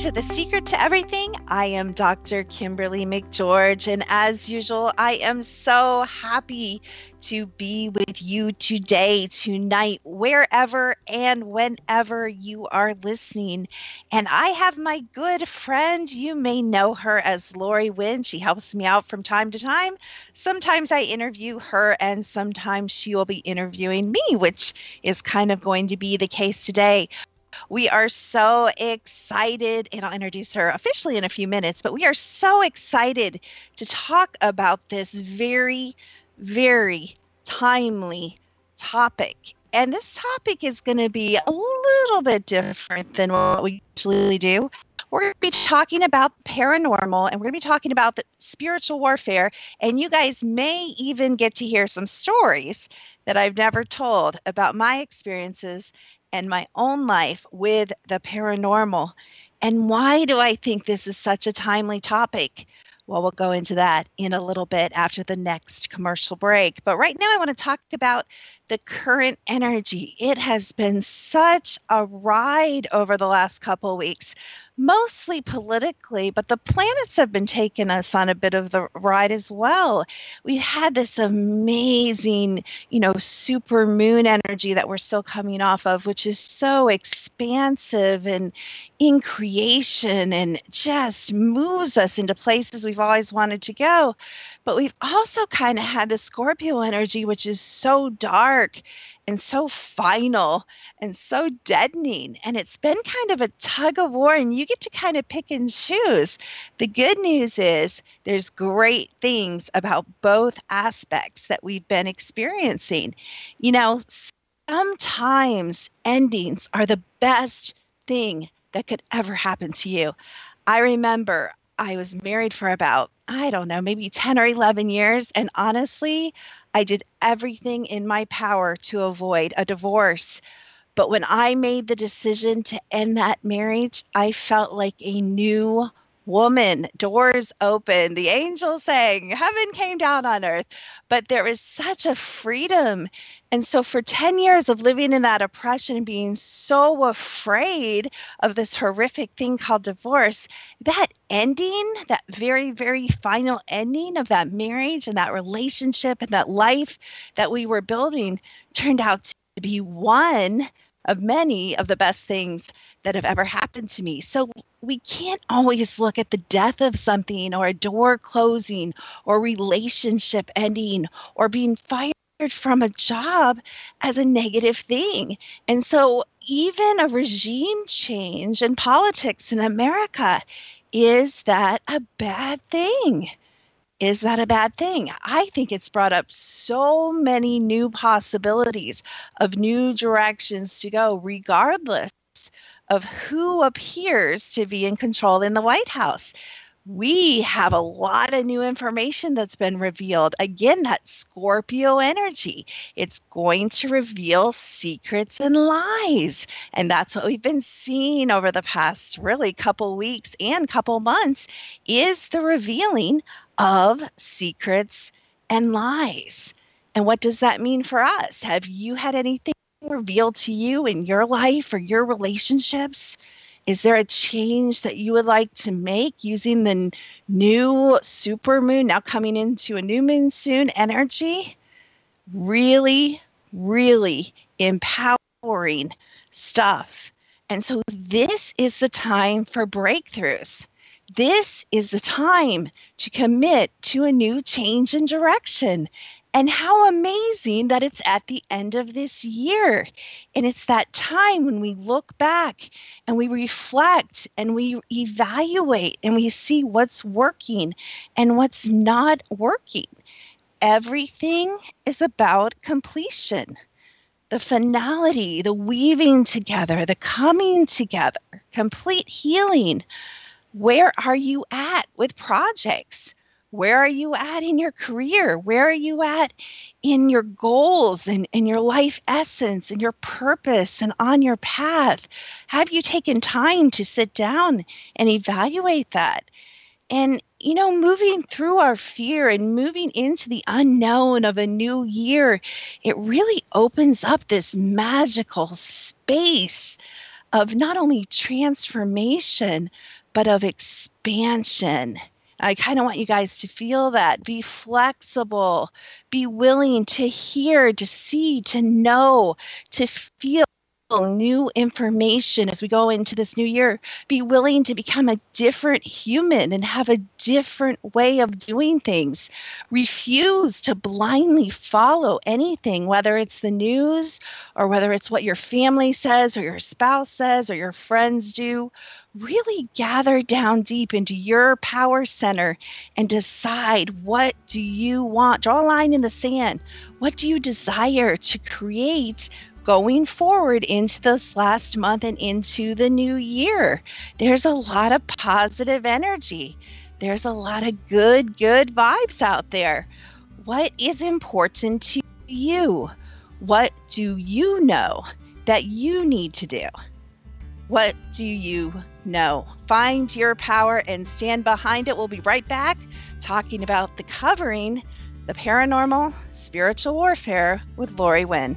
to The Secret to Everything. I am Dr. Kimberly McGeorge, and as usual, I am so happy to be with you today, tonight, wherever and whenever you are listening. And I have my good friend, you may know her as Lori Wynn. She helps me out from time to time. Sometimes I interview her, and sometimes she will be interviewing me, which is kind of going to be the case today. We are so excited, and I'll introduce her officially in a few minutes, but we are so excited to talk about this very, very timely topic. And this topic is going to be a little bit different than what we usually do. We're going to be talking about paranormal and we're going to be talking about the spiritual warfare. And you guys may even get to hear some stories that I've never told about my experiences and my own life with the paranormal. And why do I think this is such a timely topic? Well, we'll go into that in a little bit after the next commercial break. But right now, I want to talk about the current energy. It has been such a ride over the last couple weeks, mostly politically, but the planets have been taking us on a bit of the ride as well. We've had this amazing, you know, super moon energy that we're still coming off of, which is so expansive and in creation and just moves us into places we've always wanted to go. But we've also kind of had the Scorpio energy, which is so dark and so final and so deadening. And it's been kind of a tug of war. And you get to kind of pick and choose. The good news is there's great things about both aspects that we've been experiencing. You know, sometimes endings are the best thing that could ever happen to you. I remember I was married for about, I don't know, maybe 10 or 11 years. And honestly, I did everything in my power to avoid a divorce. But when I made the decision to end that marriage, I felt like a new woman. Doors open, the angels sang, heaven came down on earth. But there is such a freedom. And so, for 10 years of living in that oppression and being so afraid of this horrific thing called divorce, that ending, that very, very final ending of that marriage and that relationship and that life that we were building turned out to be one of many of the best things that have ever happened to me. So we can't always look at the death of something or a door closing or relationship ending or being fired from a job as a negative thing. And so even a regime change in politics in America is that a bad thing? Is that a bad thing? I think it's brought up so many new possibilities of new directions to go, regardless of who appears to be in control in the White House. We have a lot of new information that's been revealed. Again, that Scorpio energy. It's going to reveal secrets and lies. And that's what we've been seeing over the past really couple weeks and couple months is the revealing of secrets and lies. And what does that mean for us? Have you had anything revealed to you in your life or your relationships? Is there a change that you would like to make using the new super moon now coming into a new moon soon energy? Really, really empowering stuff. And so, this is the time for breakthroughs this is the time to commit to a new change in direction. And how amazing that it's at the end of this year. And it's that time when we look back and we reflect and we evaluate and we see what's working and what's not working. Everything is about completion the finality, the weaving together, the coming together, complete healing where are you at with projects? Where are you at in your career? Where are you at in your goals and, and your life essence and your purpose and on your path? Have you taken time to sit down and evaluate that? And, you know, moving through our fear and moving into the unknown of a new year, it really opens up this magical space of not only transformation, but of expansion. I kind of want you guys to feel that. Be flexible, be willing to hear, to see, to know, to feel new information as we go into this new year. Be willing to become a different human and have a different way of doing things. Refuse to blindly follow anything, whether it's the news or whether it's what your family says or your spouse says or your friends do really gather down deep into your power center and decide what do you want draw a line in the sand what do you desire to create going forward into this last month and into the new year there's a lot of positive energy there's a lot of good good vibes out there what is important to you what do you know that you need to do what do you know? Find your power and stand behind it. We'll be right back talking about the covering, the paranormal, spiritual warfare with Lori Wynn.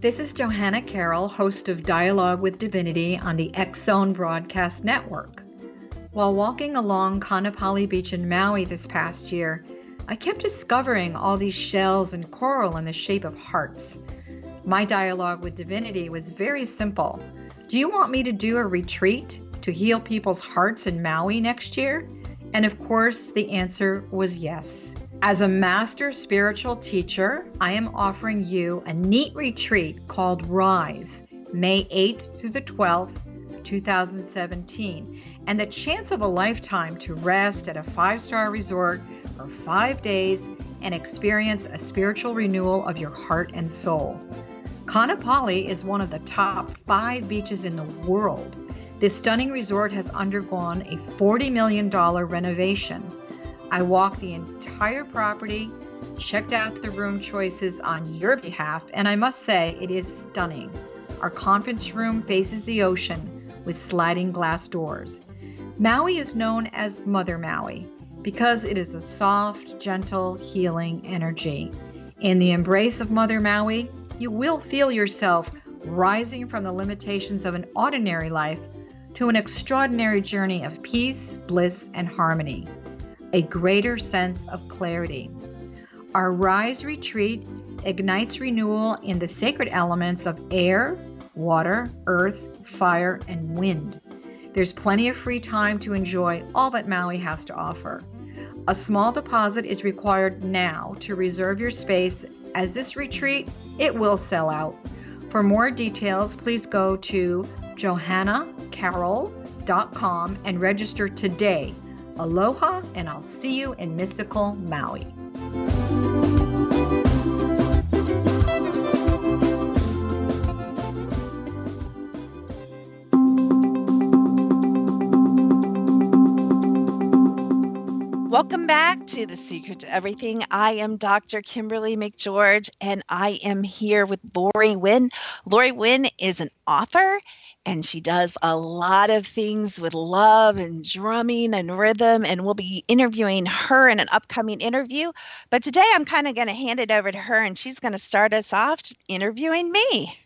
This is Johanna Carroll, host of Dialogue with Divinity on the X Zone Broadcast Network. While walking along Kaanapali Beach in Maui this past year, I kept discovering all these shells and coral in the shape of hearts. My dialogue with Divinity was very simple. Do you want me to do a retreat to heal people's hearts in Maui next year? And of course, the answer was yes. As a master spiritual teacher, I am offering you a neat retreat called Rise, May 8th through the 12th, 2017, and the chance of a lifetime to rest at a five star resort for five days and experience a spiritual renewal of your heart and soul. Kaanapali is one of the top five beaches in the world. This stunning resort has undergone a $40 million renovation. I walked the entire property, checked out the room choices on your behalf, and I must say it is stunning. Our conference room faces the ocean with sliding glass doors. Maui is known as Mother Maui because it is a soft, gentle, healing energy. In the embrace of Mother Maui, you will feel yourself rising from the limitations of an ordinary life to an extraordinary journey of peace, bliss, and harmony a greater sense of clarity. Our Rise retreat ignites renewal in the sacred elements of air, water, earth, fire, and wind. There's plenty of free time to enjoy all that Maui has to offer. A small deposit is required now to reserve your space as this retreat it will sell out. For more details, please go to johannacarroll.com and register today Aloha, and I'll see you in mystical Maui. Welcome back to The Secret to Everything. I am Dr. Kimberly McGeorge, and I am here with Lori Wynn. Lori Wynn is an author and she does a lot of things with love and drumming and rhythm and we'll be interviewing her in an upcoming interview but today i'm kind of going to hand it over to her and she's going to start us off interviewing me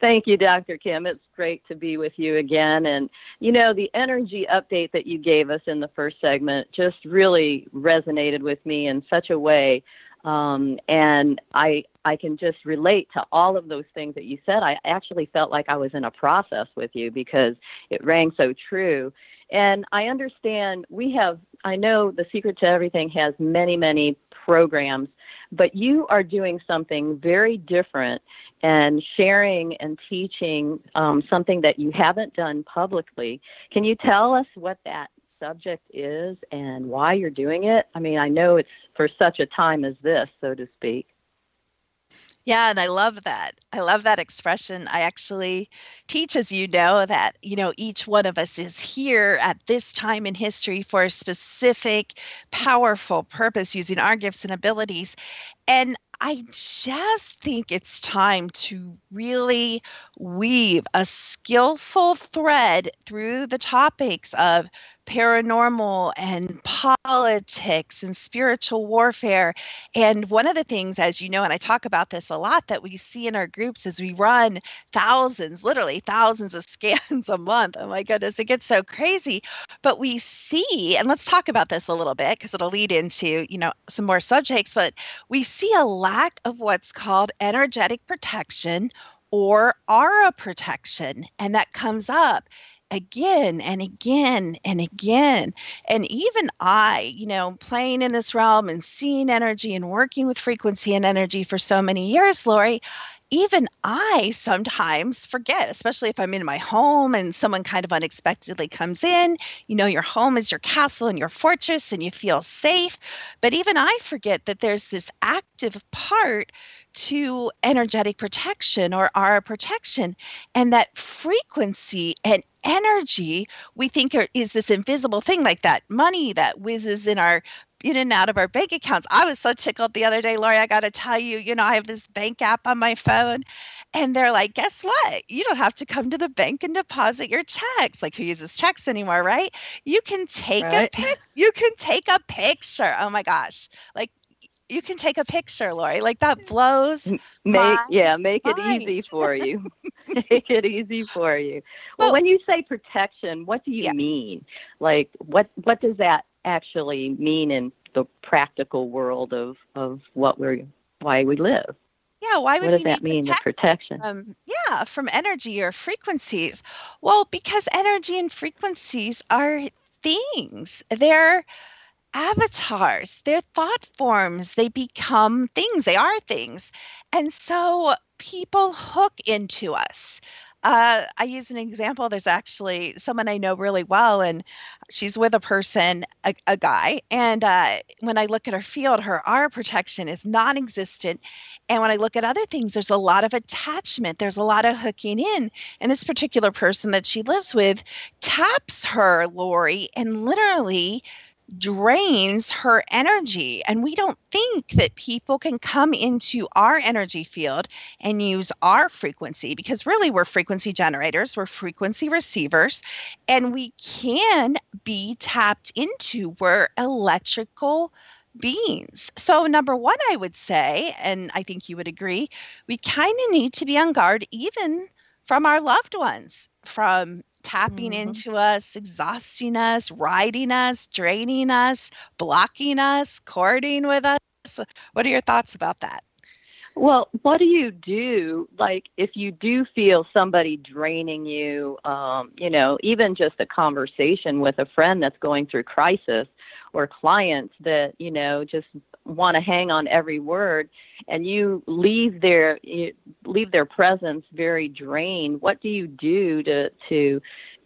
Thank you, Dr. Kim. It's great to be with you again. And, you know, the energy update that you gave us in the first segment just really resonated with me in such a way um, and I I can just relate to all of those things that you said. I actually felt like I was in a process with you because it rang so true. And I understand we have. I know the Secret to Everything has many many programs, but you are doing something very different and sharing and teaching um, something that you haven't done publicly. Can you tell us what that subject is and why you're doing it? I mean, I know it's for such a time as this, so to speak. Yeah, and I love that. I love that expression. I actually teach, as you know, that, you know, each one of us is here at this time in history for a specific, powerful purpose using our gifts and abilities. And I just think it's time to really weave a skillful thread through the topics of paranormal and politics and spiritual warfare. And one of the things, as you know, and I talk about this a lot, that we see in our groups is we run thousands, literally thousands of scans a month. Oh my goodness, it gets so crazy. But we see, and let's talk about this a little bit because it'll lead into, you know, some more subjects, but we see a lack of what's called energetic protection or aura protection. And that comes up again and again and again. And even I, you know, playing in this realm and seeing energy and working with frequency and energy for so many years, Lori, even I sometimes forget, especially if I'm in my home and someone kind of unexpectedly comes in. You know, your home is your castle and your fortress and you feel safe. But even I forget that there's this active part to energetic protection or aura protection. And that frequency and energy we think are, is this invisible thing like that money that whizzes in our in and out of our bank accounts. I was so tickled the other day, Lori. I got to tell you, you know, I have this bank app on my phone, and they're like, guess what? You don't have to come to the bank and deposit your checks. Like, who uses checks anymore, right? You can take right. a pic. You can take a picture. Oh my gosh! Like, you can take a picture, Lori. Like that blows. Make yeah, make mind. it easy for you. make it easy for you. Well, well, when you say protection, what do you yeah. mean? Like what what does that actually mean in the practical world of of what we're why we live? Yeah, why would what does that mean? The protection. Um, yeah, from energy or frequencies. Well, because energy and frequencies are things. They're avatars, they're thought forms, they become things, they are things. And so people hook into us. Uh, I use an example. There's actually someone I know really well, and she's with a person, a, a guy. And uh, when I look at her field, her aura protection is non existent. And when I look at other things, there's a lot of attachment, there's a lot of hooking in. And this particular person that she lives with taps her, Lori, and literally drains her energy. And we don't think that people can come into our energy field and use our frequency because really we're frequency generators, we're frequency receivers, and we can be tapped into. We're electrical beings. So, number one, I would say, and I think you would agree, we kind of need to be on guard even from our loved ones, from tapping mm-hmm. into us, exhausting us, riding us, draining us, blocking us, courting with us. What are your thoughts about that? Well, what do you do? Like, if you do feel somebody draining you, um, you know, even just a conversation with a friend that's going through crisis or clients that, you know, just want to hang on every word and you leave their you leave their presence very drained what do you do to to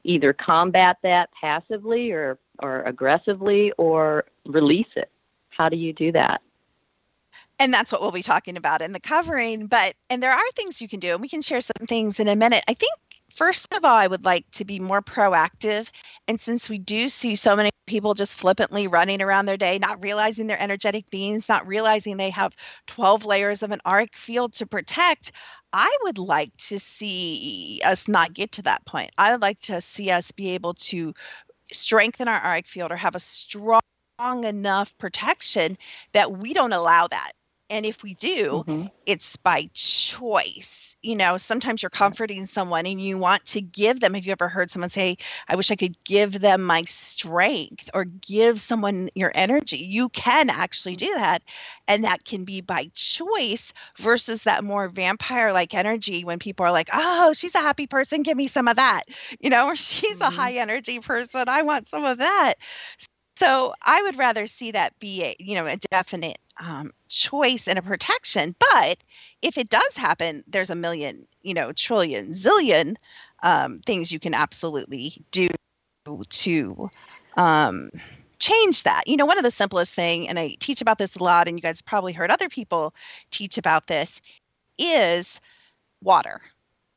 either combat that passively or or aggressively or release it? How do you do that? And that's what we'll be talking about in the covering but and there are things you can do and we can share some things in a minute. I think first of all, I would like to be more proactive. And since we do see so many people just flippantly running around their day, not realizing they're energetic beings, not realizing they have 12 layers of an auric field to protect, I would like to see us not get to that point. I would like to see us be able to strengthen our auric field or have a strong enough protection that we don't allow that and if we do, mm-hmm. it's by choice. You know, sometimes you're comforting someone and you want to give them. Have you ever heard someone say, I wish I could give them my strength or give someone your energy? You can actually do that. And that can be by choice versus that more vampire like energy when people are like, oh, she's a happy person. Give me some of that. You know, or she's mm-hmm. a high energy person. I want some of that. So I would rather see that be a, you know, a definite um, choice and a protection. But if it does happen, there's a million, you know, trillion, zillion um, things you can absolutely do to um, change that. You know, one of the simplest thing, and I teach about this a lot, and you guys probably heard other people teach about this, is water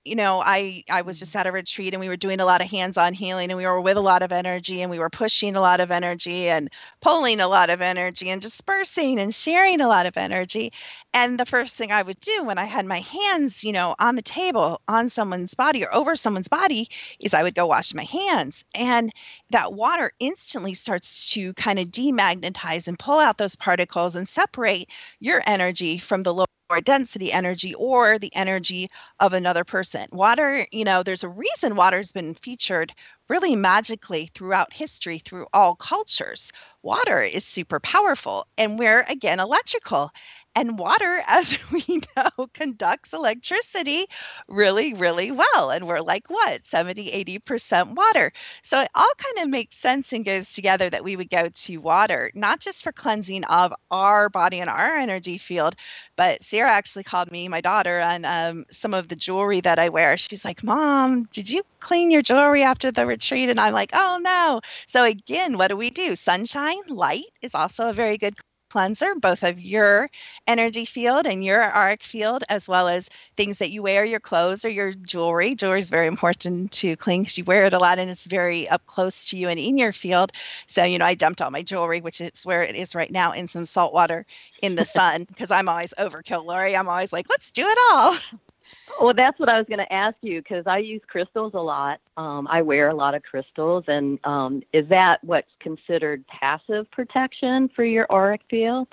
you know, I I was just mm-hmm. at a retreat and we were doing a lot of hands-on healing and we were with a lot of energy and we were pushing a lot of energy and pulling a lot of energy and dispersing and sharing a lot of energy. And the first thing I would do when I had my hands, you know, on the table on someone's body or over someone's body is I would go wash my hands. And that water instantly starts to kind of demagnetize and pull out those particles and separate your energy from the lower or density energy or the energy of another person. Water, you know, there's a reason water's been featured really magically throughout history, through all cultures. Water is super powerful, and we're again electrical. And water, as we know, conducts electricity really, really well. And we're like, what, 70, 80% water. So it all kind of makes sense and goes together that we would go to water, not just for cleansing of our body and our energy field, but Sarah actually called me, my daughter, on um, some of the jewelry that I wear. She's like, Mom, did you clean your jewelry after the retreat? And I'm like, oh no. So again, what do we do? Sunshine, light is also a very good cleanser, both of your energy field and your auric field, as well as things that you wear, your clothes or your jewelry. Jewelry is very important to clean because you wear it a lot and it's very up close to you and in your field. So, you know, I dumped all my jewelry, which is where it is right now, in some salt water in the sun because I'm always overkill, Lori. I'm always like, let's do it all. Well, that's what I was going to ask you because I use crystals a lot. Um, I wear a lot of crystals, and um, is that what's considered passive protection for your auric field?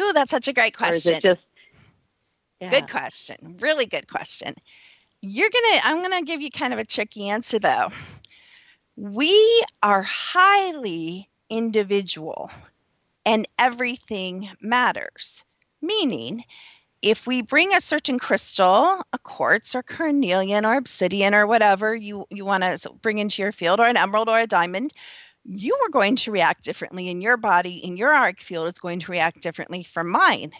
Ooh, that's such a great question. Or is it just yeah. good question? Really good question. You're gonna. I'm gonna give you kind of a tricky answer though. We are highly individual, and everything matters. Meaning, if we bring a certain crystal, a quartz or carnelian or obsidian or whatever you, you want to bring into your field, or an emerald or a diamond, you are going to react differently in your body, in your auric field is going to react differently from mine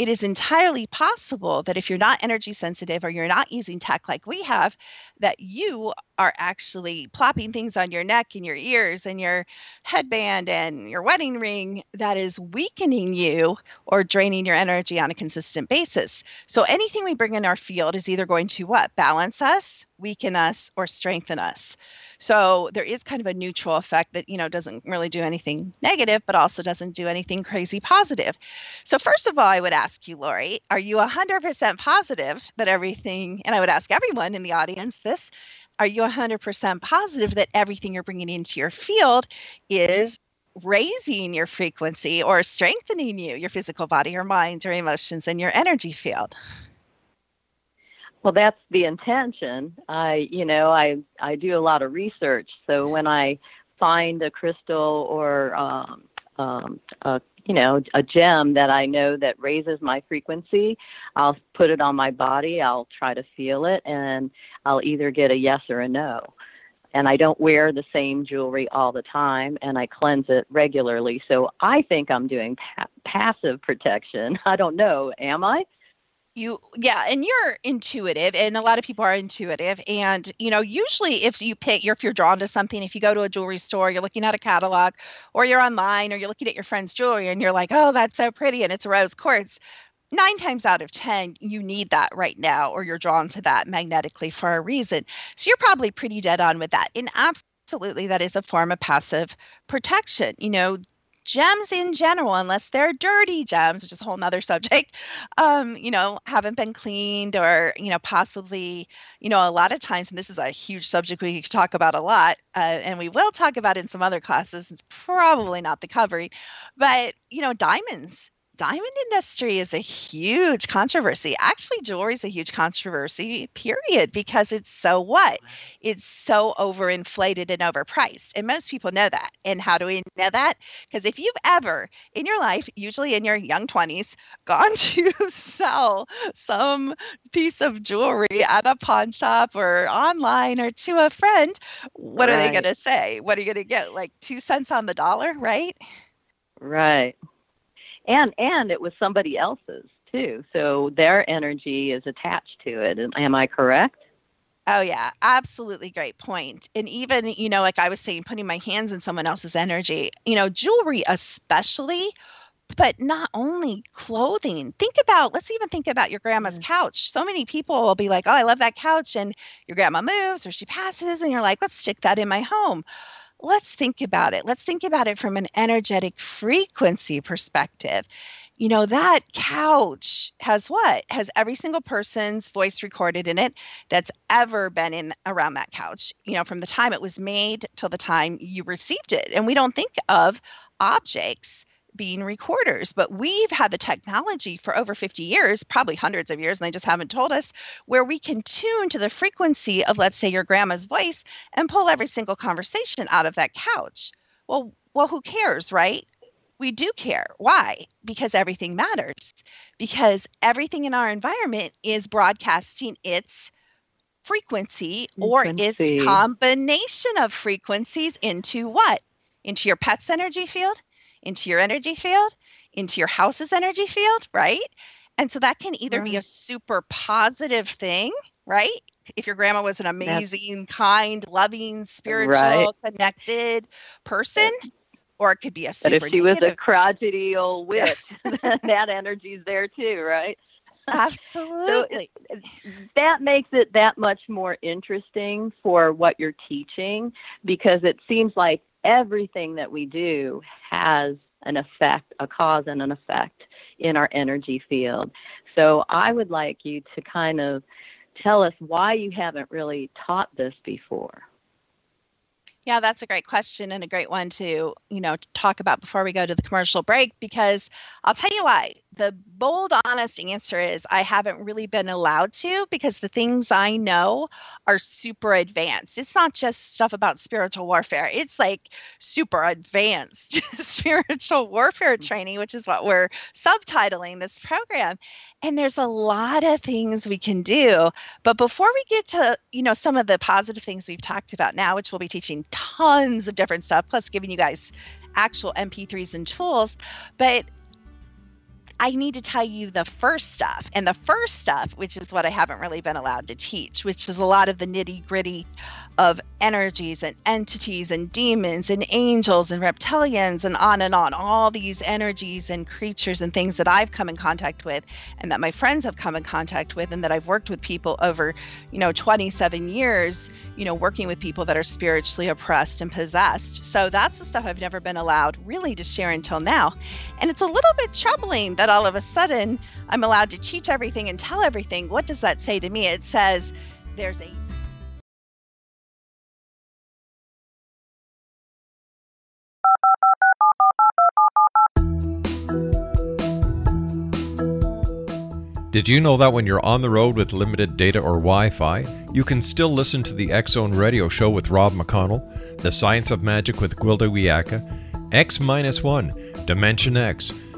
it is entirely possible that if you're not energy sensitive or you're not using tech like we have, that you are actually plopping things on your neck and your ears and your headband and your wedding ring that is weakening you or draining your energy on a consistent basis. So anything we bring in our field is either going to what? Balance us, weaken us, or strengthen us. So there is kind of a neutral effect that, you know, doesn't really do anything negative, but also doesn't do anything crazy positive. So, first of all, I would ask you, Lori, are you 100% positive that everything, and I would ask everyone in the audience this, are you 100% positive that everything you're bringing into your field is raising your frequency or strengthening you, your physical body, your mind, your emotions, and your energy field? Well, that's the intention. I, you know, I I do a lot of research. So when I find a crystal or um, um, a, you know a gem that I know that raises my frequency, I'll put it on my body. I'll try to feel it, and I'll either get a yes or a no. And I don't wear the same jewelry all the time, and I cleanse it regularly. So I think I'm doing pa- passive protection. I don't know. Am I? You yeah and you're intuitive and a lot of people are intuitive and you know usually if you pick if you're drawn to something if you go to a jewelry store you're looking at a catalog or you're online or you're looking at your friend's jewelry and you're like oh that's so pretty and it's rose quartz nine times out of ten you need that right now or you're drawn to that magnetically for a reason. So you're probably pretty dead on with that and absolutely that is a form of passive protection you know gems in general, unless they're dirty gems, which is a whole nother subject, um, you know, haven't been cleaned or, you know, possibly, you know, a lot of times, and this is a huge subject we could talk about a lot, uh, and we will talk about in some other classes. It's probably not the covering, but, you know, diamonds diamond industry is a huge controversy. Actually, jewelry is a huge controversy, period, because it's so what? It's so overinflated and overpriced. And most people know that. And how do we know that? Because if you've ever in your life, usually in your young 20s, gone to sell some piece of jewelry at a pawn shop or online or to a friend, what right. are they going to say? What are you going to get? Like two cents on the dollar, right? Right and and it was somebody else's too so their energy is attached to it am i correct Oh yeah, absolutely great point. And even, you know, like I was saying, putting my hands in someone else's energy, you know, jewelry especially, but not only clothing. Think about, let's even think about your grandma's couch. So many people will be like, oh, I love that couch. And your grandma moves or she passes, and you're like, let's stick that in my home let's think about it. Let's think about it from an energetic frequency perspective. You know, that couch has what? Has every single person's voice recorded in it that's ever been in around that couch, you know, from the time it was made till the time you received it. And we don't think of objects being recorders. But we've had the technology for over 50 years, probably hundreds of years, and they just haven't told us, where we can tune to the frequency of, let's say, your grandma's voice and pull every single conversation out of that couch. Well, well, who cares, right? We do care. Why? Because everything matters. Because everything in our environment is broadcasting its frequency, frequency. or its combination of frequencies into what? Into your pet's energy field, into your energy field, into your house's energy field, right? And so that can either right. be a super positive thing, right? If your grandma was an amazing, That's, kind, loving, spiritual, right. connected person, or it could be a super. But if she negative. was a crotchety old witch, that energy's there too, right? Absolutely. so that makes it that much more interesting for what you're teaching because it seems like everything that we do has an effect, a cause and an effect in our energy field. So I would like you to kind of tell us why you haven't really taught this before. Yeah, that's a great question and a great one to, you know, talk about before we go to the commercial break because I'll tell you why the bold, honest answer is I haven't really been allowed to because the things I know are super advanced. It's not just stuff about spiritual warfare, it's like super advanced spiritual warfare mm. training, which is what we're subtitling this program. And there's a lot of things we can do. But before we get to, you know, some of the positive things we've talked about now, which we'll be teaching tons of different stuff, plus giving you guys actual MP3s and tools. But I need to tell you the first stuff. And the first stuff, which is what I haven't really been allowed to teach, which is a lot of the nitty gritty of energies and entities and demons and angels and reptilians and on and on, all these energies and creatures and things that I've come in contact with and that my friends have come in contact with and that I've worked with people over, you know, 27 years, you know, working with people that are spiritually oppressed and possessed. So that's the stuff I've never been allowed really to share until now. And it's a little bit troubling that all of a sudden I'm allowed to teach everything and tell everything. What does that say to me? It says there's a Did you know that when you're on the road with limited data or Wi Fi, you can still listen to the Zone Radio Show with Rob McConnell, The Science of Magic with Gwilda Wiyaka, X 1, Dimension X,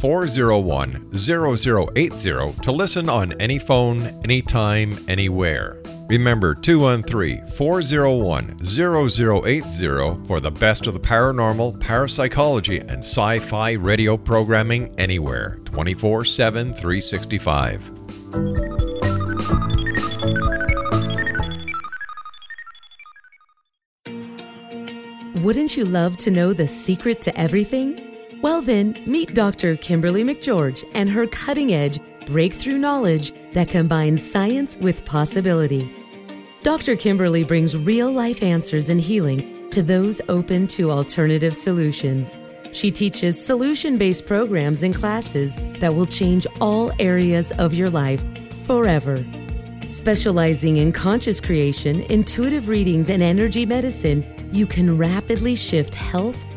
401 0080 to listen on any phone, anytime, anywhere. Remember 213 401 0080 for the best of the paranormal, parapsychology, and sci fi radio programming anywhere 24 7 365. Wouldn't you love to know the secret to everything? Well, then, meet Dr. Kimberly McGeorge and her cutting edge, breakthrough knowledge that combines science with possibility. Dr. Kimberly brings real life answers and healing to those open to alternative solutions. She teaches solution based programs and classes that will change all areas of your life forever. Specializing in conscious creation, intuitive readings, and energy medicine, you can rapidly shift health,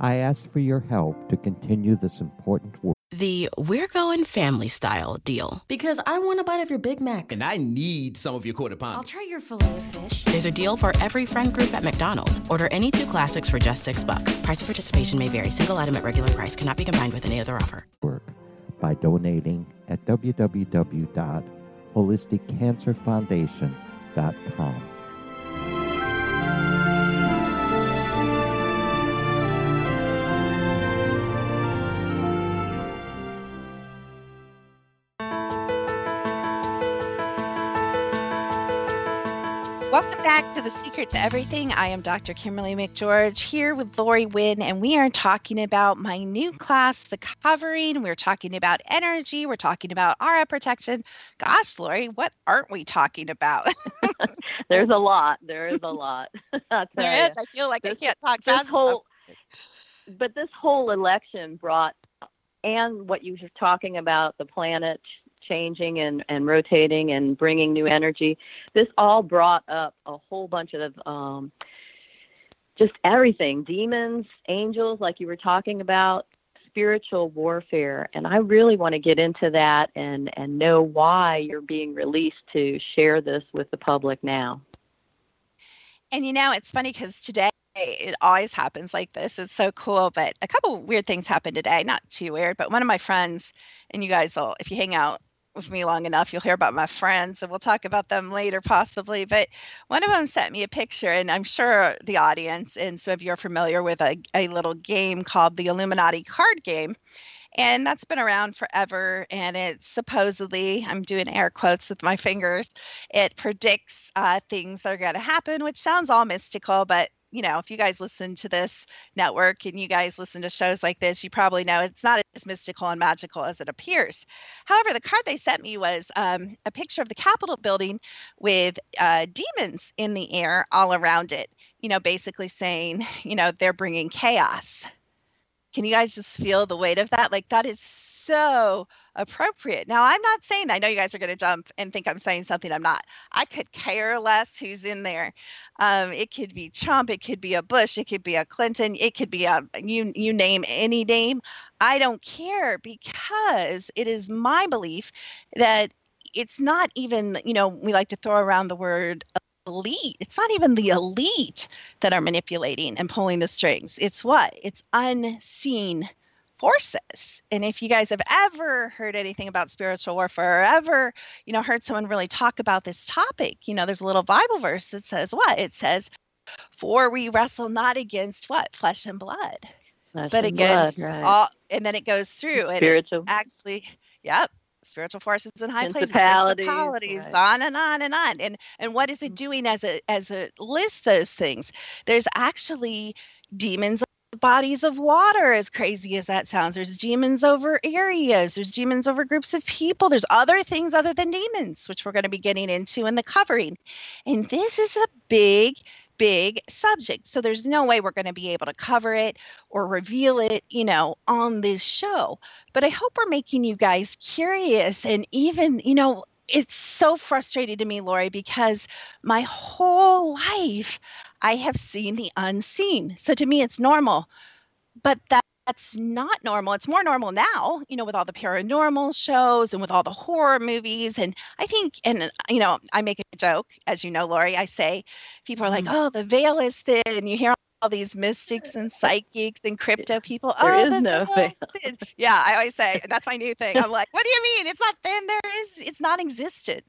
I ask for your help to continue this important work. The We're Going Family Style deal. Because I want a bite of your Big Mac. And I need some of your quarter pound. I'll try your filet of fish. There's a deal for every friend group at McDonald's. Order any two classics for just six bucks. Price of participation may vary. Single item at regular price cannot be combined with any other offer. Work by donating at www.holisticcancerfoundation.com. to The Secret to Everything. I am Dr. Kimberly McGeorge here with Lori Wynn, and we are talking about my new class, The Covering. We're talking about energy. We're talking about aura protection. Gosh, Lori, what aren't we talking about? There's a lot. There is a lot. there is. I feel like this, I can't talk this fast whole, But this whole election brought, and what you were talking about, the planet changing and, and rotating and bringing new energy. This all brought up a whole bunch of um, just everything demons, angels, like you were talking about, spiritual warfare. And I really want to get into that and, and know why you're being released to share this with the public now. And you know, it's funny because today it always happens like this. It's so cool. But a couple weird things happened today. Not too weird, but one of my friends, and you guys will, if you hang out with me long enough, you'll hear about my friends, and we'll talk about them later, possibly. But one of them sent me a picture, and I'm sure the audience and some of you are familiar with a, a little game called the Illuminati card game. And that's been around forever. And it's supposedly, I'm doing air quotes with my fingers, it predicts uh, things that are going to happen, which sounds all mystical, but you know, if you guys listen to this network and you guys listen to shows like this, you probably know it's not as mystical and magical as it appears. However, the card they sent me was um, a picture of the Capitol building with uh, demons in the air all around it, you know, basically saying, you know, they're bringing chaos. Can you guys just feel the weight of that? Like, that is so appropriate. Now, I'm not saying I know you guys are going to jump and think I'm saying something I'm not. I could care less who's in there. Um, it could be Trump, it could be a Bush, it could be a Clinton, it could be a you you name any name. I don't care because it is my belief that it's not even, you know, we like to throw around the word elite. It's not even the elite that are manipulating and pulling the strings. It's what? It's unseen forces. And if you guys have ever heard anything about spiritual warfare or ever, you know, heard someone really talk about this topic, you know, there's a little Bible verse that says what? It says, For we wrestle not against what? Flesh and blood. Flesh but and against blood, right. all and then it goes through and it Spiritual. actually yep spiritual forces in high places Principalities, right. on and on and on and and what is it mm. doing as it as it lists those things there's actually demons bodies of water as crazy as that sounds. There's demons over areas. There's demons over groups of people. There's other things other than demons which we're going to be getting into in the covering. And this is a big big subject. So there's no way we're going to be able to cover it or reveal it you know on this show. But i hope we're making you guys curious and even you know it's so frustrating to me lori because my whole life i have seen the unseen so to me it's normal but that that's not normal. It's more normal now, you know, with all the paranormal shows and with all the horror movies. And I think, and, uh, you know, I make a joke, as you know, Lori, I say, people are like, oh, the veil is thin. And you hear all these mystics and psychics and crypto people. There oh, is no veil's thin." Yeah, I always say, that's my new thing. I'm like, what do you mean? It's not thin. There is, it's non existent.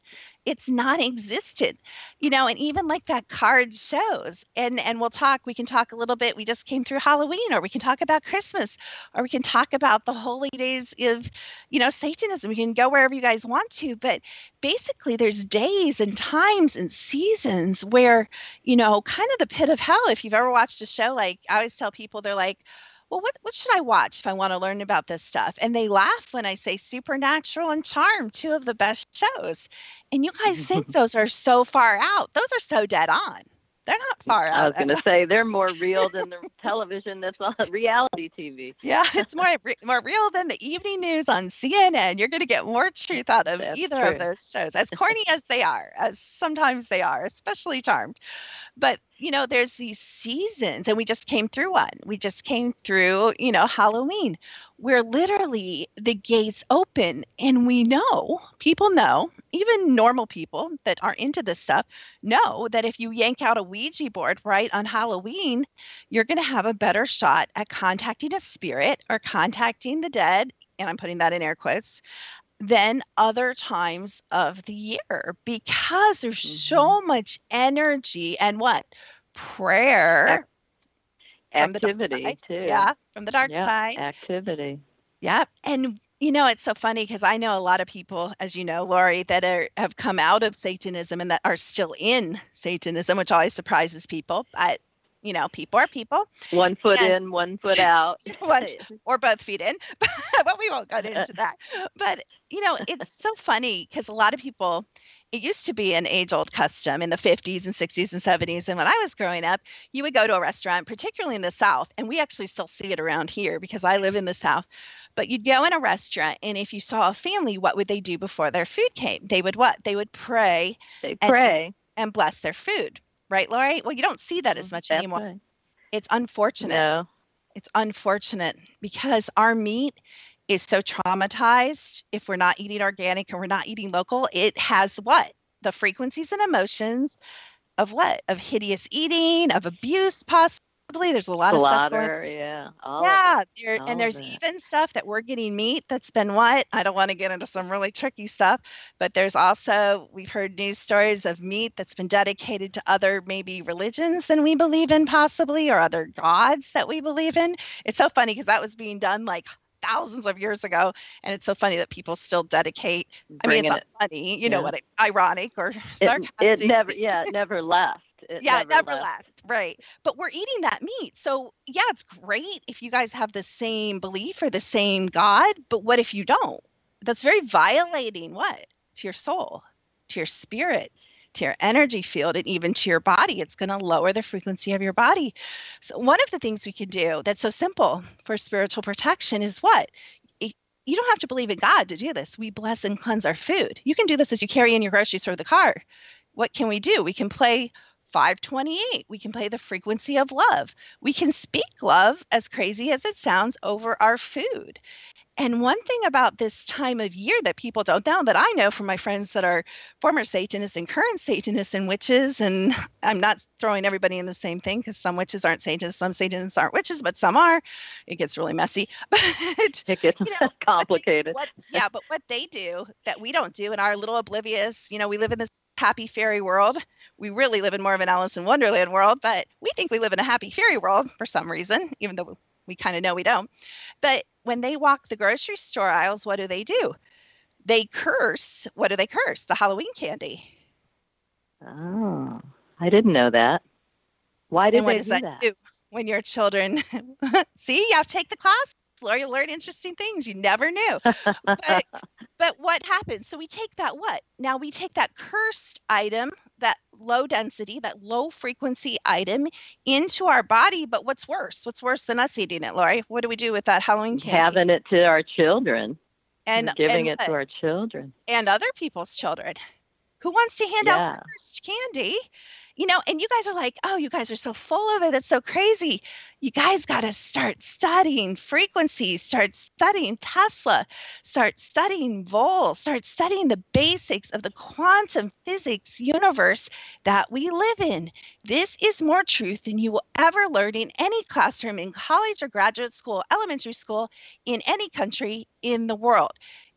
It's non existent you know and even like that card shows and and we'll talk we can talk a little bit we just came through halloween or we can talk about christmas or we can talk about the holy days of you know satanism we can go wherever you guys want to but basically there's days and times and seasons where you know kind of the pit of hell if you've ever watched a show like i always tell people they're like well, what, what should I watch if I want to learn about this stuff? And they laugh when I say Supernatural and Charmed, two of the best shows. And you guys think those are so far out. Those are so dead on. They're not far out. I was going to say they're more real than the television that's on reality TV. Yeah, it's more re- more real than the evening news on CNN. You're going to get more truth out of That's either of those shows, as corny as they are, as sometimes they are, especially Charmed. But you know, there's these seasons, and we just came through one. We just came through, you know, Halloween, where literally the gates open, and we know, people know, even normal people that aren't into this stuff know that if you yank out a Ouija board right on Halloween, you're going to have a better shot at contacting a spirit or contacting the dead. And I'm putting that in air quotes than other times of the year because there's so mm-hmm. much energy and what prayer Activity too. Yeah, from the dark Yeah, side. Activity. Yep. And you know, it's so funny because I know a lot of people, as you know, Lori, that are have come out of Satanism and that are still in Satanism, which always surprises people. But you know, people are people. One foot And- in, one foot out. One- or both feet in, but we won't get uh. into that. But you know, it's so funny because a lot of people. It used to be an age-old custom in the 50s and 60s and 70s, and when I was growing up, you would go to a restaurant, particularly in the South, and we actually still see it around here because I live in the South. But you'd go in a restaurant, and if you saw a family, what would they do before their food came? They would what? They would pray. They and- pray. and bless their food, right, Lori? Well, you don't see that mm, as much That's anymore. It's unfortunate No. it's unfortunate because our meat is so traumatized if we're not eating organic and we're not eating local it has what the frequencies and emotions of what of hideous eating of abuse possibly there's a lot of stuff going yeah. All yeah, there, and there's it. even stuff that we're getting meat that's been what? I don't want to get into some really tricky stuff, but there's also we've heard news stories of meat that's been dedicated to other maybe religions than we believe in, possibly, or other gods that we believe in. It's so funny because that was being done like thousands of years ago, and it's so funny that people still dedicate. I mean, it's not it- funny, you know yeah. what? Ironic or It, sarcastic. it never, yeah, it never left. It yeah, it never left. left. Right. But we're eating that meat. So, yeah, it's great if you guys have the same belief or the same God, but what if you don't? That's very violating what? To your soul, to your spirit, to your energy field, and even to your body. It's going to lower the frequency of your body. So, one of the things we can do that's so simple for spiritual protection is what? You don't have to believe in God to do this. We bless and cleanse our food. You can do this as you carry in your groceries or the car. What can we do? We can play 528. We can play the frequency of love. We can speak love, as crazy as it sounds, over our food. And one thing about this time of year that people don't know, that I know from my friends that are former Satanists and current Satanists and witches, and I'm not throwing everybody in the same thing because some witches aren't Satanists, some Satanists aren't witches, but some are. It gets really messy. But it gets you know, complicated. What, yeah, but what they do that we don't do in our little oblivious, you know, we live in this happy fairy world. We really live in more of an Alice in Wonderland world, but we think we live in a happy fairy world for some reason, even though we kind of know we don't. But when they walk the grocery store aisles, what do they do? They curse. What do they curse? The Halloween candy. Oh, I didn't know that. Why did and what they does do that, that? do when your children see? You have to take the class. You learn interesting things you never knew. but, but what happens? So we take that what? Now we take that cursed item, that low density, that low frequency item into our body. But what's worse? What's worse than us eating it, Lori? What do we do with that Halloween candy? Having it to our children and giving and it to our children. and other people's children. Who wants to hand Yeah. out cursed candy? You know, and you guys are like, oh, you guys are so full of it. It's so crazy. You guys got to start studying frequencies, start studying Tesla, start studying Vol, start studying the basics of the quantum physics universe that we live in. This is more truth than you will ever learn in any classroom in college or graduate school, elementary school, in any country in the world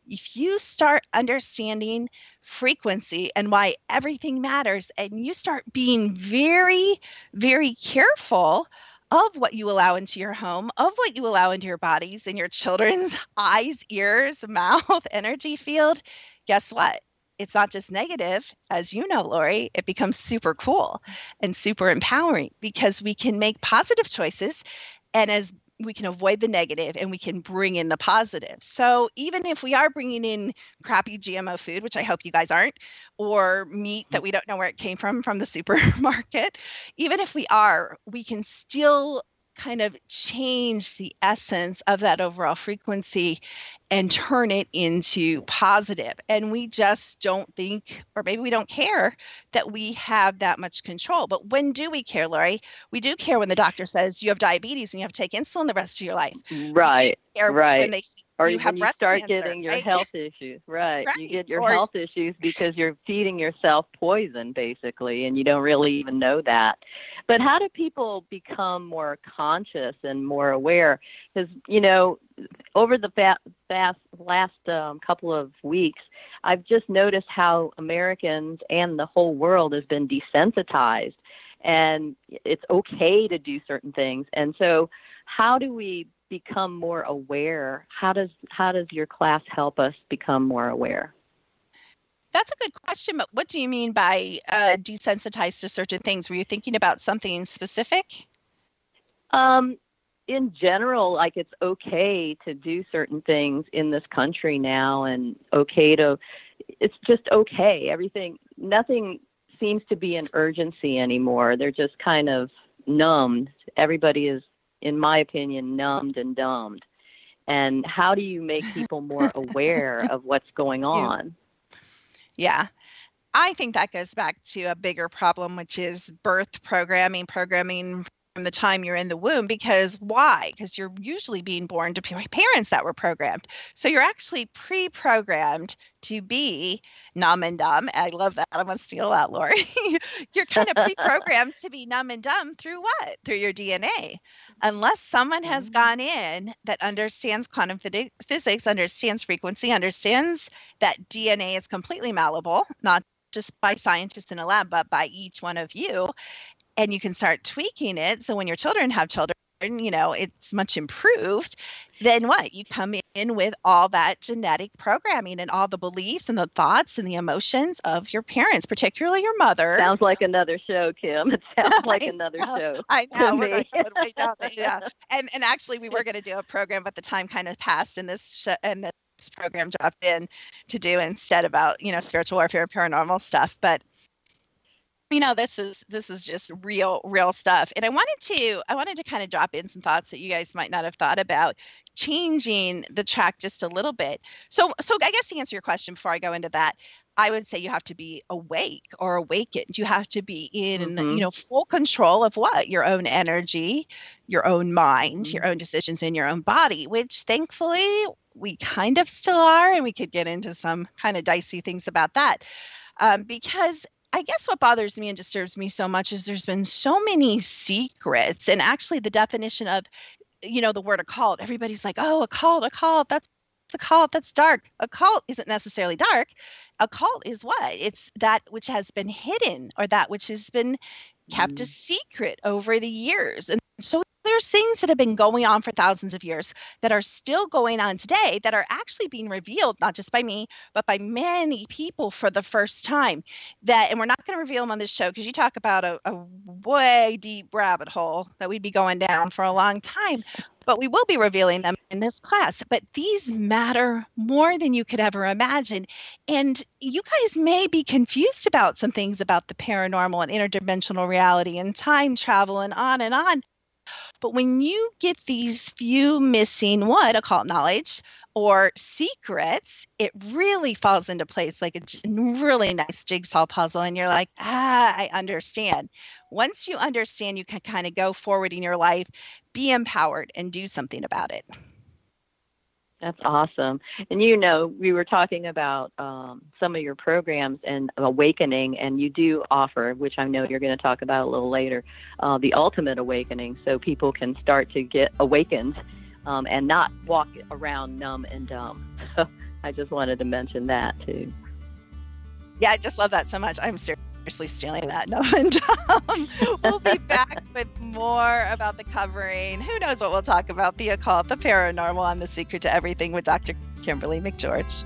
if you start understanding frequency and why everything matters, and you start being very, very careful of what you allow into your home, of what you allow into your bodies and your children's eyes, ears, mouth, energy field, guess what? It's not just negative, as you know, Lori, it becomes super cool and super empowering because we can make positive choices. And as we can avoid the negative and we can bring in the positive. So even if we are bringing in crappy GMO food, which I hope you guys aren't, or meat that mm-hmm. we don't know where it came from from the supermarket, even if we are, we can still kind of change the essence of that overall frequency and turn it into positive. And we just don't think, or maybe we don't care that we have that much control. But when do we care, Lori? We do care when the doctor says you have diabetes and you have to take insulin the rest of your life. Right. right. when they see or you when have you start cancer, getting your right? health issues. Right. You get your Or- health issues because you're feeding yourself poison basically and you don't really even know that. But how do people become more conscious and more aware? Because, you know, over the fa- fast, last um, couple of weeks, I've just noticed how Americans and the whole world has been desensitized and it's okay to do certain things. And so, how do we become more aware? How does how does your class help us become more aware? That's a good question, but what do you mean by uh, desensitized to certain things? Were you thinking about something specific? Um, in general, like it's okay to do certain things in this country now, and okay to, it's just okay. Everything, nothing seems to be an urgency anymore. They're just kind of numbed. Everybody is, in my opinion, numbed and dumbed. And how do you make people more aware of what's going on? Yeah. I think that goes back to a bigger problem, which is birth programming, programming from the time you're in the womb. Because why? Because you're usually being born to parents that were programmed. So you're actually pre programmed to be numb and dumb. I love that. I'm going to steal that, Lori. you're kind of pre programmed to be numb and dumb through what? Through your DNA. Unless someone has mm-hmm. gone in that understands quantum physics, understands frequency, understands that DNA is completely malleable, not just by scientists in a lab, but by each one of you. And you can start tweaking it. So when your children have children, you know, it's much improved. Then what? You come in with all that genetic programming and all the beliefs and the thoughts and the emotions of your parents, particularly your mother. Sounds like another show, Kim. It sounds like another know. show. I know. We're going me. to go way down there, yeah. And and actually, we were going to do a program, but the time kind of passed, and this sh- and this program dropped in to do instead about you know spiritual warfare and paranormal stuff. But you know this is this is just real real stuff and i wanted to i wanted to kind of drop in some thoughts that you guys might not have thought about changing the track just a little bit so so i guess to answer your question before i go into that i would say you have to be awake or awakened you have to be in Mhm. you know full control of what your own energy your own mind your own decisions in your own body which thankfully we kind of still are, and we could get into some kind of dicey things about that. Um, because I guess what bothers me and disturbs me so much is there's been so many secrets, and actually the definition of, you know, the word occult. Everybody's like, "Oh, occult, occult. That's a cult. That's dark." A cult isn't necessarily dark. A cult is what? It's that which has been hidden or that which has been kept a mm. secret over the years, and so there's things that have been going on for thousands of years that are still going on today that are actually being revealed not just by me but by many people for the first time that and we're not going to reveal them on this show because you talk about a, a way deep rabbit hole that we'd be going down for a long time but we will be revealing them in this class. But these matter more than you could ever imagine and you guys may be confused about some things about the paranormal and interdimensional reality and time travel and on and on but when you get these few missing what occult knowledge or secrets, it really falls into place like a really nice jigsaw puzzle. And you're like, ah, I understand. Once you understand, you can kind of go forward in your life, be empowered, and do something about it. That's awesome. And you know, we were talking about um, some of your programs and awakening, and you do offer, which I know you're going to talk about a little later, uh, the ultimate awakening, so people can start to get awakened um, and not walk around numb and dumb. So I just wanted to mention that too. Yeah, I just love that so much. I'm serious seriously stealing that. No, and um, we'll be back with more about the covering. Who knows what we'll talk about? The occult, the paranormal, and the secret to everything with Dr. Kimberly McGeorge.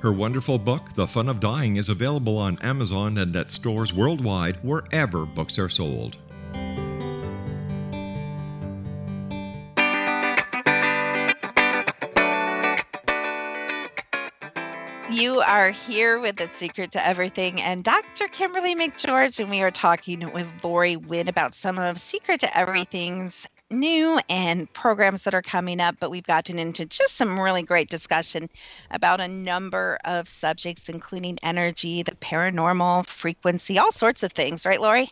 Her wonderful book, The Fun of Dying, is available on Amazon and at stores worldwide wherever books are sold. You are here with the secret to everything and Dr. Kimberly McGeorge, and we are talking with Lori Wynn about some of Secret to Everything's new and programs that are coming up. But we've gotten into just some really great discussion about a number of subjects, including energy, the paranormal, frequency, all sorts of things, right, Lori?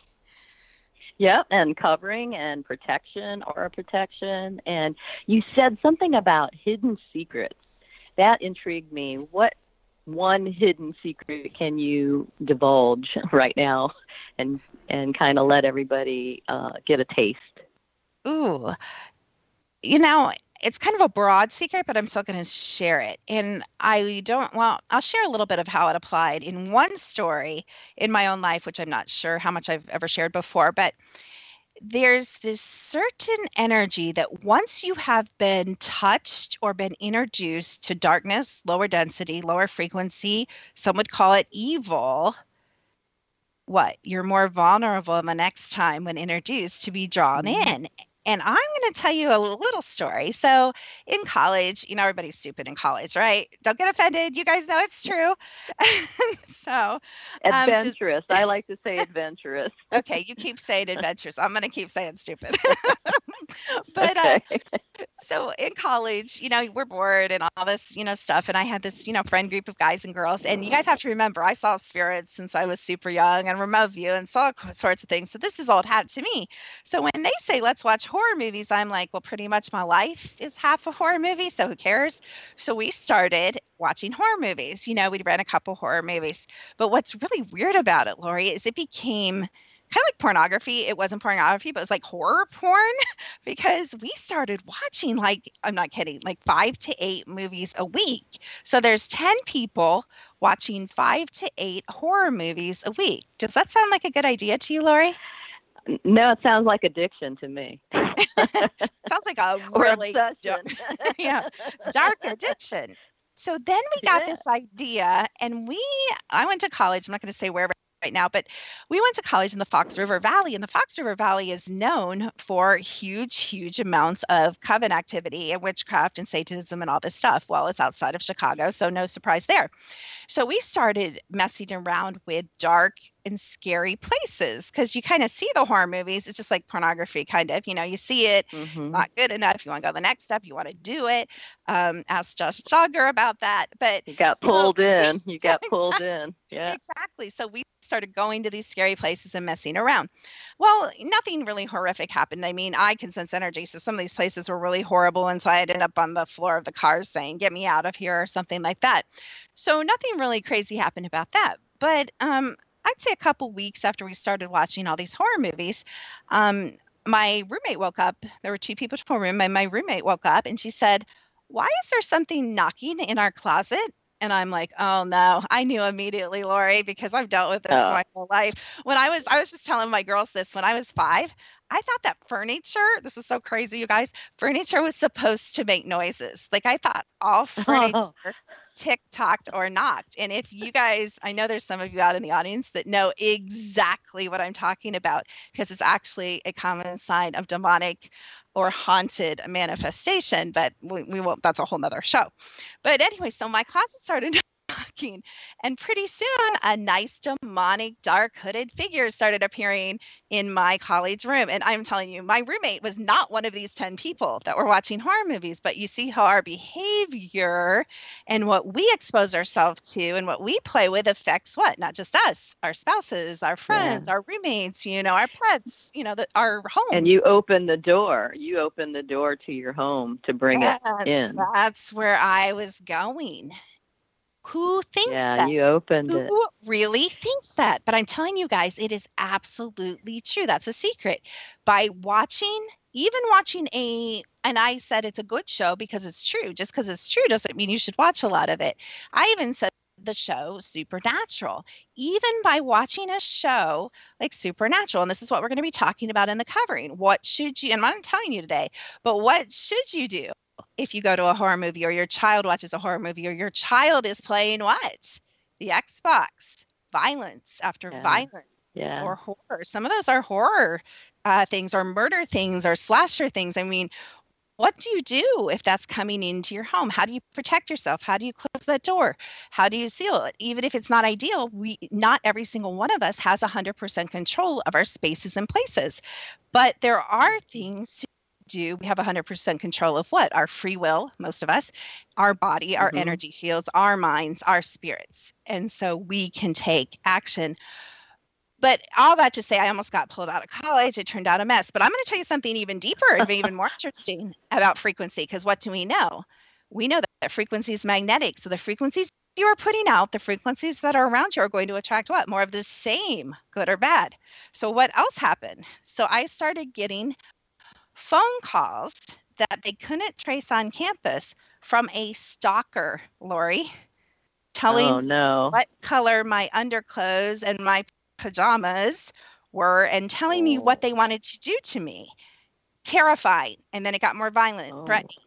Yep, and covering and protection, aura protection. And you said something about hidden secrets. That intrigued me. What one hidden secret can you divulge right now and and kind of let everybody uh, get a taste? Ooh, you know, it's kind of a broad secret, but I'm still going to share it. And I don't, well, I'll share a little bit of how it applied in one story in my own life, which I'm not sure how much I've ever shared before, but there's this certain energy that once you have been touched or been introduced to darkness, lower density, lower frequency, some would call it evil. What? You're more vulnerable the next time when introduced to be drawn mm-hmm. in. And I'm going to tell you a little story. So, in college, you know, everybody's stupid in college, right? Don't get offended. You guys know it's true. so, adventurous. Um, just... I like to say adventurous. okay, you keep saying adventurous. I'm going to keep saying stupid. but uh, uh, so in college, you know, we're bored and all this, you know, stuff. And I had this, you know, friend group of guys and girls. And you guys have to remember, I saw spirits since I was super young and remote view and saw sorts of things. So this is old hat to me. So when they say, let's watch horror movies, I'm like, well, pretty much my life is half a horror movie. So who cares? So we started watching horror movies. You know, we'd rent a couple horror movies. But what's really weird about it, Lori, is it became kind of like pornography. It wasn't pornography, but it was like horror porn because we started watching like I'm not kidding, like 5 to 8 movies a week. So there's 10 people watching 5 to 8 horror movies a week. Does that sound like a good idea to you, Lori? No, it sounds like addiction to me. sounds like a really dark, yeah, dark addiction. So then we got yeah. this idea, and we I went to college. I'm not going to say where, right now, but we went to college in the Fox River Valley, and the Fox River Valley is known for huge, huge amounts of coven activity and witchcraft and Satanism and all this stuff. Well, it's outside of Chicago, so no surprise there. So we started messing around with dark and scary places because you kind of see the horror movies. It's just like pornography, kind of. You know, you see it, mm-hmm. not good enough. You want to go the next step. You want to do it. Um, ask Josh Jogger about that. But you got so, pulled in. You got pulled in. Yeah. Exactly. So we started going to these scary places and messing around. Well, nothing really horrific happened. I mean, I can sense energy. So some of these places were really horrible. And so I ended up on the floor of the car saying, get me out of here or something like that. So nothing really crazy happened about that. But um, I'd say a couple weeks after we started watching all these horror movies, um, my roommate woke up. There were two people in the room, and my roommate woke up and she said, Why is there something knocking in our closet? And I'm like, oh no, I knew immediately, Lori, because I've dealt with this oh. my whole life. When I was, I was just telling my girls this when I was five, I thought that furniture, this is so crazy, you guys, furniture was supposed to make noises. Like I thought all furniture oh. Tick-tocked or knocked. And if you guys, I know there's some of you out in the audience that know exactly what I'm talking about because it's actually a common sign of demonic or haunted manifestation, but we, we won't, that's a whole nother show. But anyway, so my closet started walking. And pretty soon, a nice, demonic, dark hooded figure started appearing in my colleague's room. And I'm telling you, my roommate was not one of these 10 people that were watching horror movies. But you see how our behavior and what we expose ourselves to and what we play with affects what? Not just us, our spouses, our friends, our roommates, you know, our pets, you know, the, our homes. And you open the door. You open the door to your home to bring that's, it in. That's where I was going. Who thinks Yeah, that? you opened Who it. really thinks that? But I'm telling you guys, it is absolutely true. That's a secret. By watching, even watching a, and I said it's a good show because it's true. Just because it's true doesn't mean you should watch a lot of it. I even said the show Supernatural. Even by watching a show like Supernatural, and this is what we're going to be talking about in the covering. What should you, and I'm not telling you today, but what should you do if you go to a horror movie or your child watches a horror movie or your child is playing what? The Xbox, violence after Yeah. violence Yeah. or horror. Some of those are horror uh, things or murder things or slasher things. I mean, what do you do if that's coming into your home? How do you protect yourself? How do you close that door? How do you seal it? Even if it's not ideal, we not every single one of us has 100% control of our spaces and places. But there are things to do. We have 100% control of what? Our free will, most of us, our body, our Mhm. energy fields, our minds, our spirits. And so we can take action. But all that to say, I almost got pulled out of college. It turned out a mess. But I'm going to tell you something even deeper and even more interesting about frequency. Because what do we know? We know that frequency is magnetic. So the frequencies you are putting out, the frequencies that are around you are going to attract what? More of the same, good or bad. So what else happened? So I started getting phone calls that they couldn't trace on campus from a stalker, Lori, telling Oh, no. what color my underclothes and my pajamas were and telling me what oh. they wanted to do to me. Terrified. And then it got more violent, oh. threatening.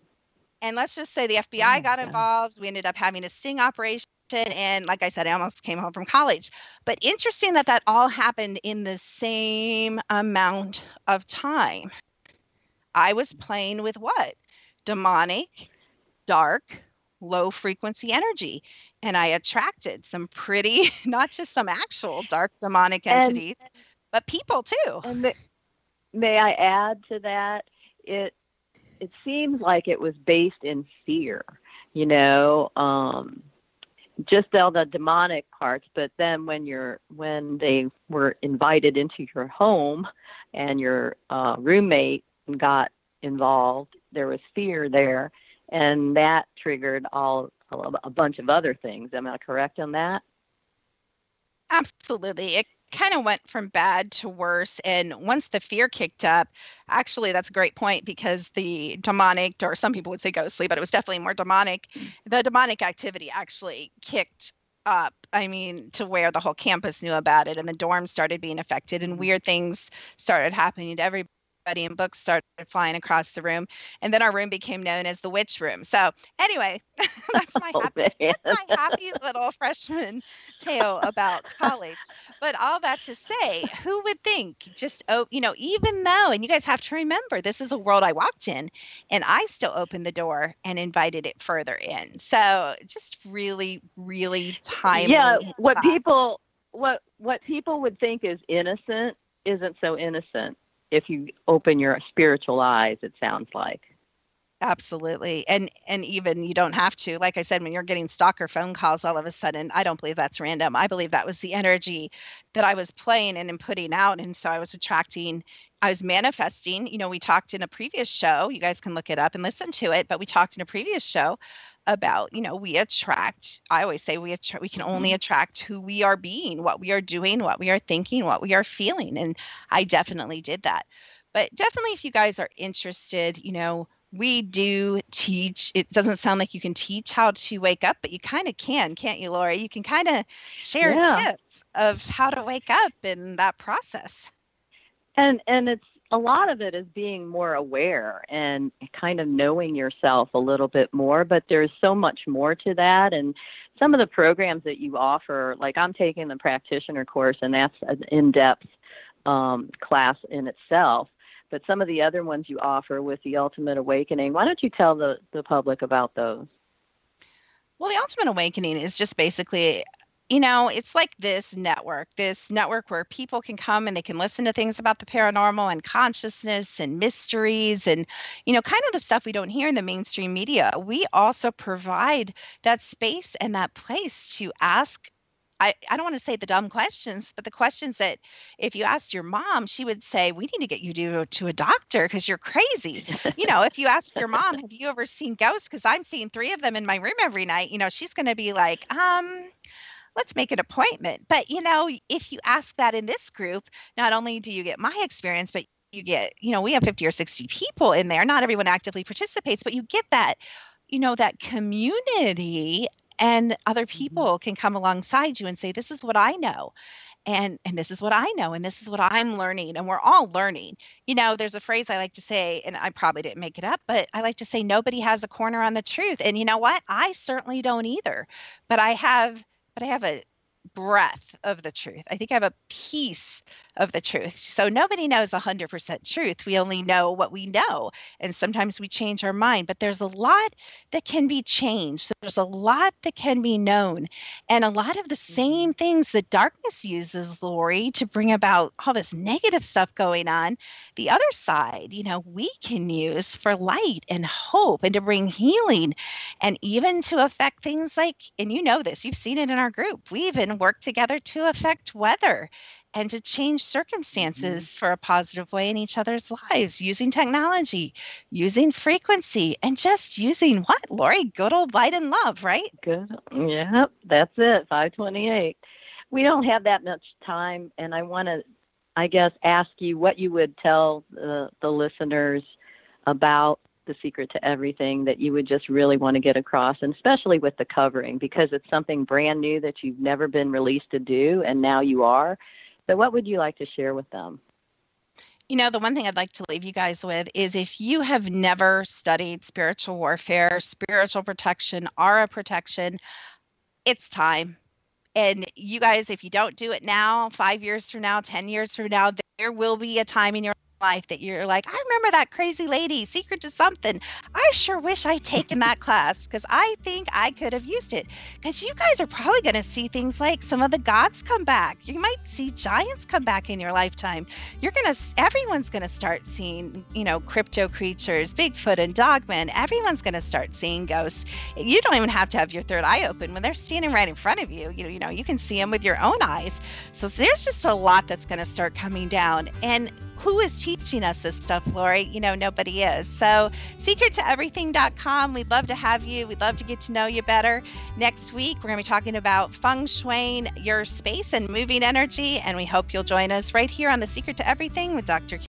And let's just say the FBI oh, got involved. We ended up having a sting operation. And like I said, I almost came home from college. But interesting that that all happened in the same amount of time. I was playing with what? Demonic, dark, low frequency energy. And I attracted some pretty, not just some actual dark demonic And- entities, but people too. And may, may I add to that? It it seems like it was based in fear, you know, um, just all the demonic parts. But then when you're when they were invited into your home, and your uh, roommate got involved, there was fear there, and that triggered all a bunch of other things. Am I correct on that? Absolutely. It kind of went from bad to worse. And once the fear kicked up, actually, that's a great point because the demonic, or some people would say ghostly, but it was definitely more demonic. The demonic activity actually kicked up. I mean, to where the whole campus knew about it and the dorms started being affected and mm-hmm. weird things started happening to everybody. And books started flying across the room, and then our room became known as the witch room. So, anyway, that's my oh, happy, that's my happy little freshman tale about college. But all that to say, who would think just, oh, you know, even though, and you guys have to remember, this is a world I walked in and I still opened the door and invited it further in. So just really, really timely. yeah what thoughts. people what what people would think is innocent isn't so innocent if you open your spiritual eyes it sounds like Absolutely. And and even you don't have to. Like I said, when you're getting stalker phone calls all of a sudden, I don't believe that's random. I believe that was the energy that I was playing and and putting out. And so I was attracting, I was manifesting. You know, we talked in a previous show. You guys can look it up and listen to it, but we talked in a previous show about, you know, we attract, I always say we attract we can only mm-hmm. attract who we are being, what we are doing, what we are thinking, what we are feeling. And I definitely did that. But definitely if you guys are interested, you know, we do teach it doesn't sound like you can teach how to wake up but you kind of can can't you Lori you can kind of share Yeah. tips of how to wake up in that process and and it's a lot of it is being more aware and kind of knowing yourself a little bit more but there's so much more to that. And some of the programs that you offer like i'm taking the practitioner course and that's an in-depth um, class in itself. But some of the other ones you offer with the ultimate awakening why don't you tell the, the public about those? Well, the ultimate awakening is just basically you know, it's like this network, this network where people can come and they can listen to things about the paranormal and consciousness and mysteries and, you know, kind of the stuff we don't hear in the mainstream media. We also provide that space and that place to ask. I, I don't want to say the dumb questions, but the questions that if you asked your mom, she would say, We need to get you to, to a doctor because you're crazy. you know, if you ask your mom, Have you ever seen ghosts? Because I'm seeing three of them in my room every night, you know, she's going to be like, Um, let's make an appointment. But, you know, if you ask that in this group, not only do you get my experience, but you get, you know, we have 50 or 60 people in there. Not everyone actively participates, but you get that, you know, that community and other mm-hmm. people can come alongside you and say, this is what I know. And, and this is what I know, and this is what I'm learning, and we're all learning. You know, there's a phrase I like to say, and I probably didn't make it up, but I like to say, nobody has a corner on the truth. And you know what? I certainly don't either. But I have but I have a breath of the truth. I think I have a piece of the truth. So nobody knows 100% truth. We only know what we know. And sometimes we change our mind, but there's a lot that can be changed. There's a lot that can be known. And a lot of the Mm-hmm. same things that darkness uses, Lori, to bring about all this negative stuff going on, the other side, you know, we can use for light and hope and to bring healing and even to affect things like, and you know this, you've seen it in our group. We even work together to affect weather and to change mm-hmm. circumstances for a positive way in each other's lives using technology, using frequency, and just using what, Lori? Good old light and love, right? Good. Yep, that's it. 528. We don't have that much time, and I want to, I guess, ask you what you would tell the, the listeners about the secret to everything that you would just really want to get across, and especially with the covering, because it's something brand new that you've never been released to do, and now you are. So, what would you like to share with them? You know, the one thing I'd like to leave you guys with is if you have never studied spiritual warfare, spiritual protection, aura protection, it's time. And you guys, if you don't do it now, five years from now, 10 years from now, there will be a time in your life that you're like, I remember that crazy lady, secret to something. I sure wish I'd taken that class because I think I could have used it. Because you guys are probably going to see things like some of the gods come back. You might see giants come back in your lifetime. You're going to, everyone's going to start seeing, you know, crypto creatures, Bigfoot and Dogman. Everyone's going to start seeing ghosts. You don't even have to have your third eye open when they're standing right in front of you. You know, you know, you can see them with your own eyes. So there's just a lot that's going to start coming down. And who is teaching us this stuff, Lori? You know, nobody is. So, secrettoeverything.com. We'd love to have you. We'd love to get to know you better. Next week, we're going to be talking about feng shui, your space, and moving energy. And we hope you'll join us right here on The Secret to Everything with Dr.